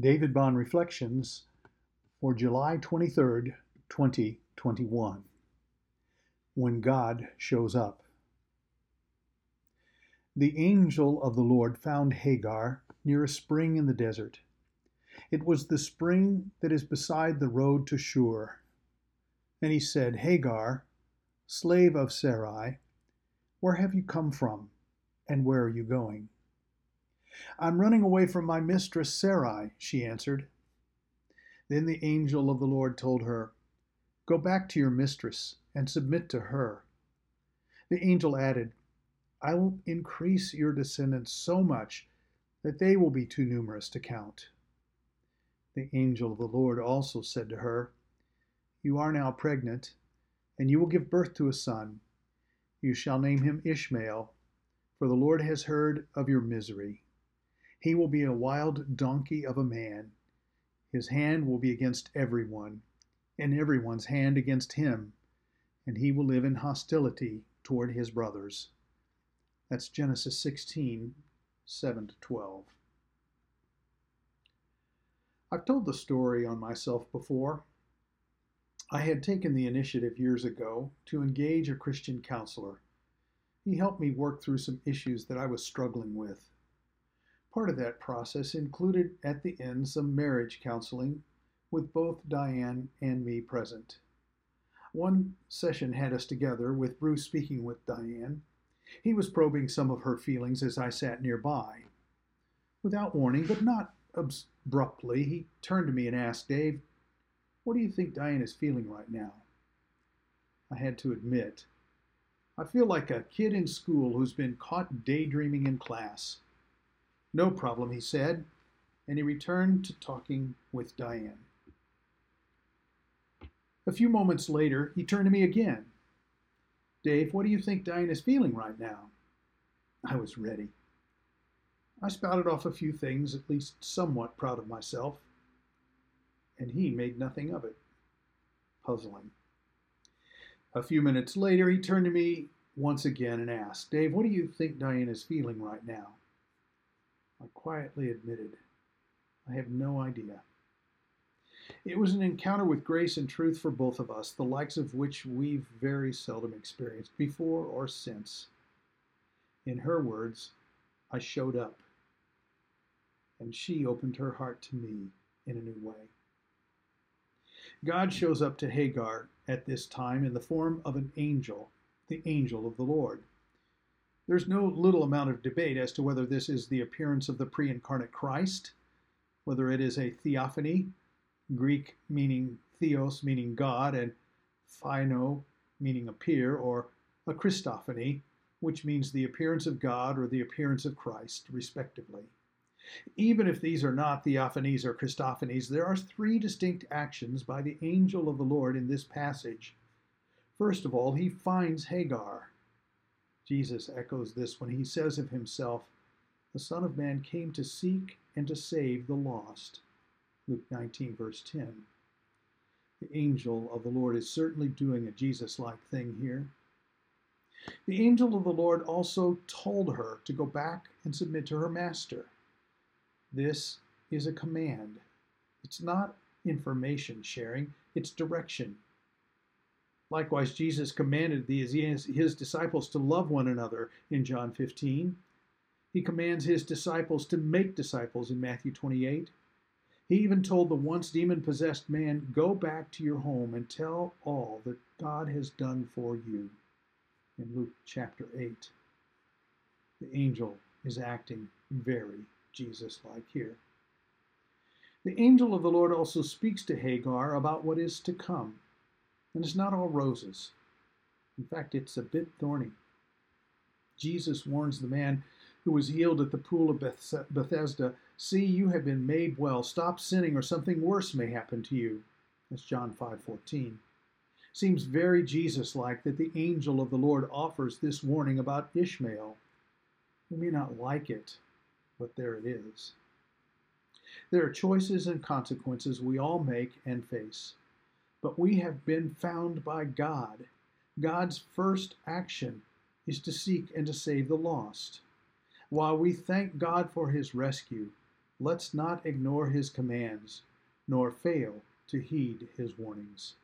David Bond Reflections for July 23rd, 2021. When God Shows Up. The angel of the Lord found Hagar near a spring in the desert. It was the spring that is beside the road to Shur. And he said, Hagar, slave of Sarai, where have you come from, and where are you going? I'm running away from my mistress Sarai, she answered. Then the angel of the Lord told her, Go back to your mistress and submit to her. The angel added, I will increase your descendants so much that they will be too numerous to count. The angel of the Lord also said to her, You are now pregnant, and you will give birth to a son. You shall name him Ishmael, for the Lord has heard of your misery. He will be a wild donkey of a man. His hand will be against everyone, and everyone's hand against him, and he will live in hostility toward his brothers. That's Genesis 16, 7 to 12. I've told the story on myself before. I had taken the initiative years ago to engage a Christian counselor. He helped me work through some issues that I was struggling with. Part of that process included at the end some marriage counseling with both Diane and me present. One session had us together with Bruce speaking with Diane. He was probing some of her feelings as I sat nearby. Without warning, but not abruptly, he turned to me and asked, Dave, what do you think Diane is feeling right now? I had to admit, I feel like a kid in school who's been caught daydreaming in class. No problem, he said, and he returned to talking with Diane. A few moments later, he turned to me again. Dave, what do you think Diane is feeling right now? I was ready. I spouted off a few things, at least somewhat proud of myself, and he made nothing of it. Puzzling. A few minutes later, he turned to me once again and asked, Dave, what do you think Diane is feeling right now? I quietly admitted, I have no idea. It was an encounter with grace and truth for both of us, the likes of which we've very seldom experienced before or since. In her words, I showed up, and she opened her heart to me in a new way. God shows up to Hagar at this time in the form of an angel, the angel of the Lord. There's no little amount of debate as to whether this is the appearance of the pre incarnate Christ, whether it is a theophany, Greek meaning theos, meaning God, and phaino, meaning appear, or a Christophany, which means the appearance of God or the appearance of Christ, respectively. Even if these are not theophanies or Christophanies, there are three distinct actions by the angel of the Lord in this passage. First of all, he finds Hagar. Jesus echoes this when he says of himself, The Son of Man came to seek and to save the lost. Luke 19, verse 10. The angel of the Lord is certainly doing a Jesus like thing here. The angel of the Lord also told her to go back and submit to her master. This is a command. It's not information sharing, it's direction. Likewise, Jesus commanded these, his disciples to love one another in John 15. He commands his disciples to make disciples in Matthew 28. He even told the once demon possessed man, Go back to your home and tell all that God has done for you in Luke chapter 8. The angel is acting very Jesus like here. The angel of the Lord also speaks to Hagar about what is to come. And it's not all roses. In fact, it's a bit thorny. Jesus warns the man who was healed at the pool of Bethesda See, you have been made well. Stop sinning, or something worse may happen to you. That's John 5:14. Seems very Jesus-like that the angel of the Lord offers this warning about Ishmael. We may not like it, but there it is. There are choices and consequences we all make and face but we have been found by God. God's first action is to seek and to save the lost. While we thank God for his rescue, let's not ignore his commands, nor fail to heed his warnings.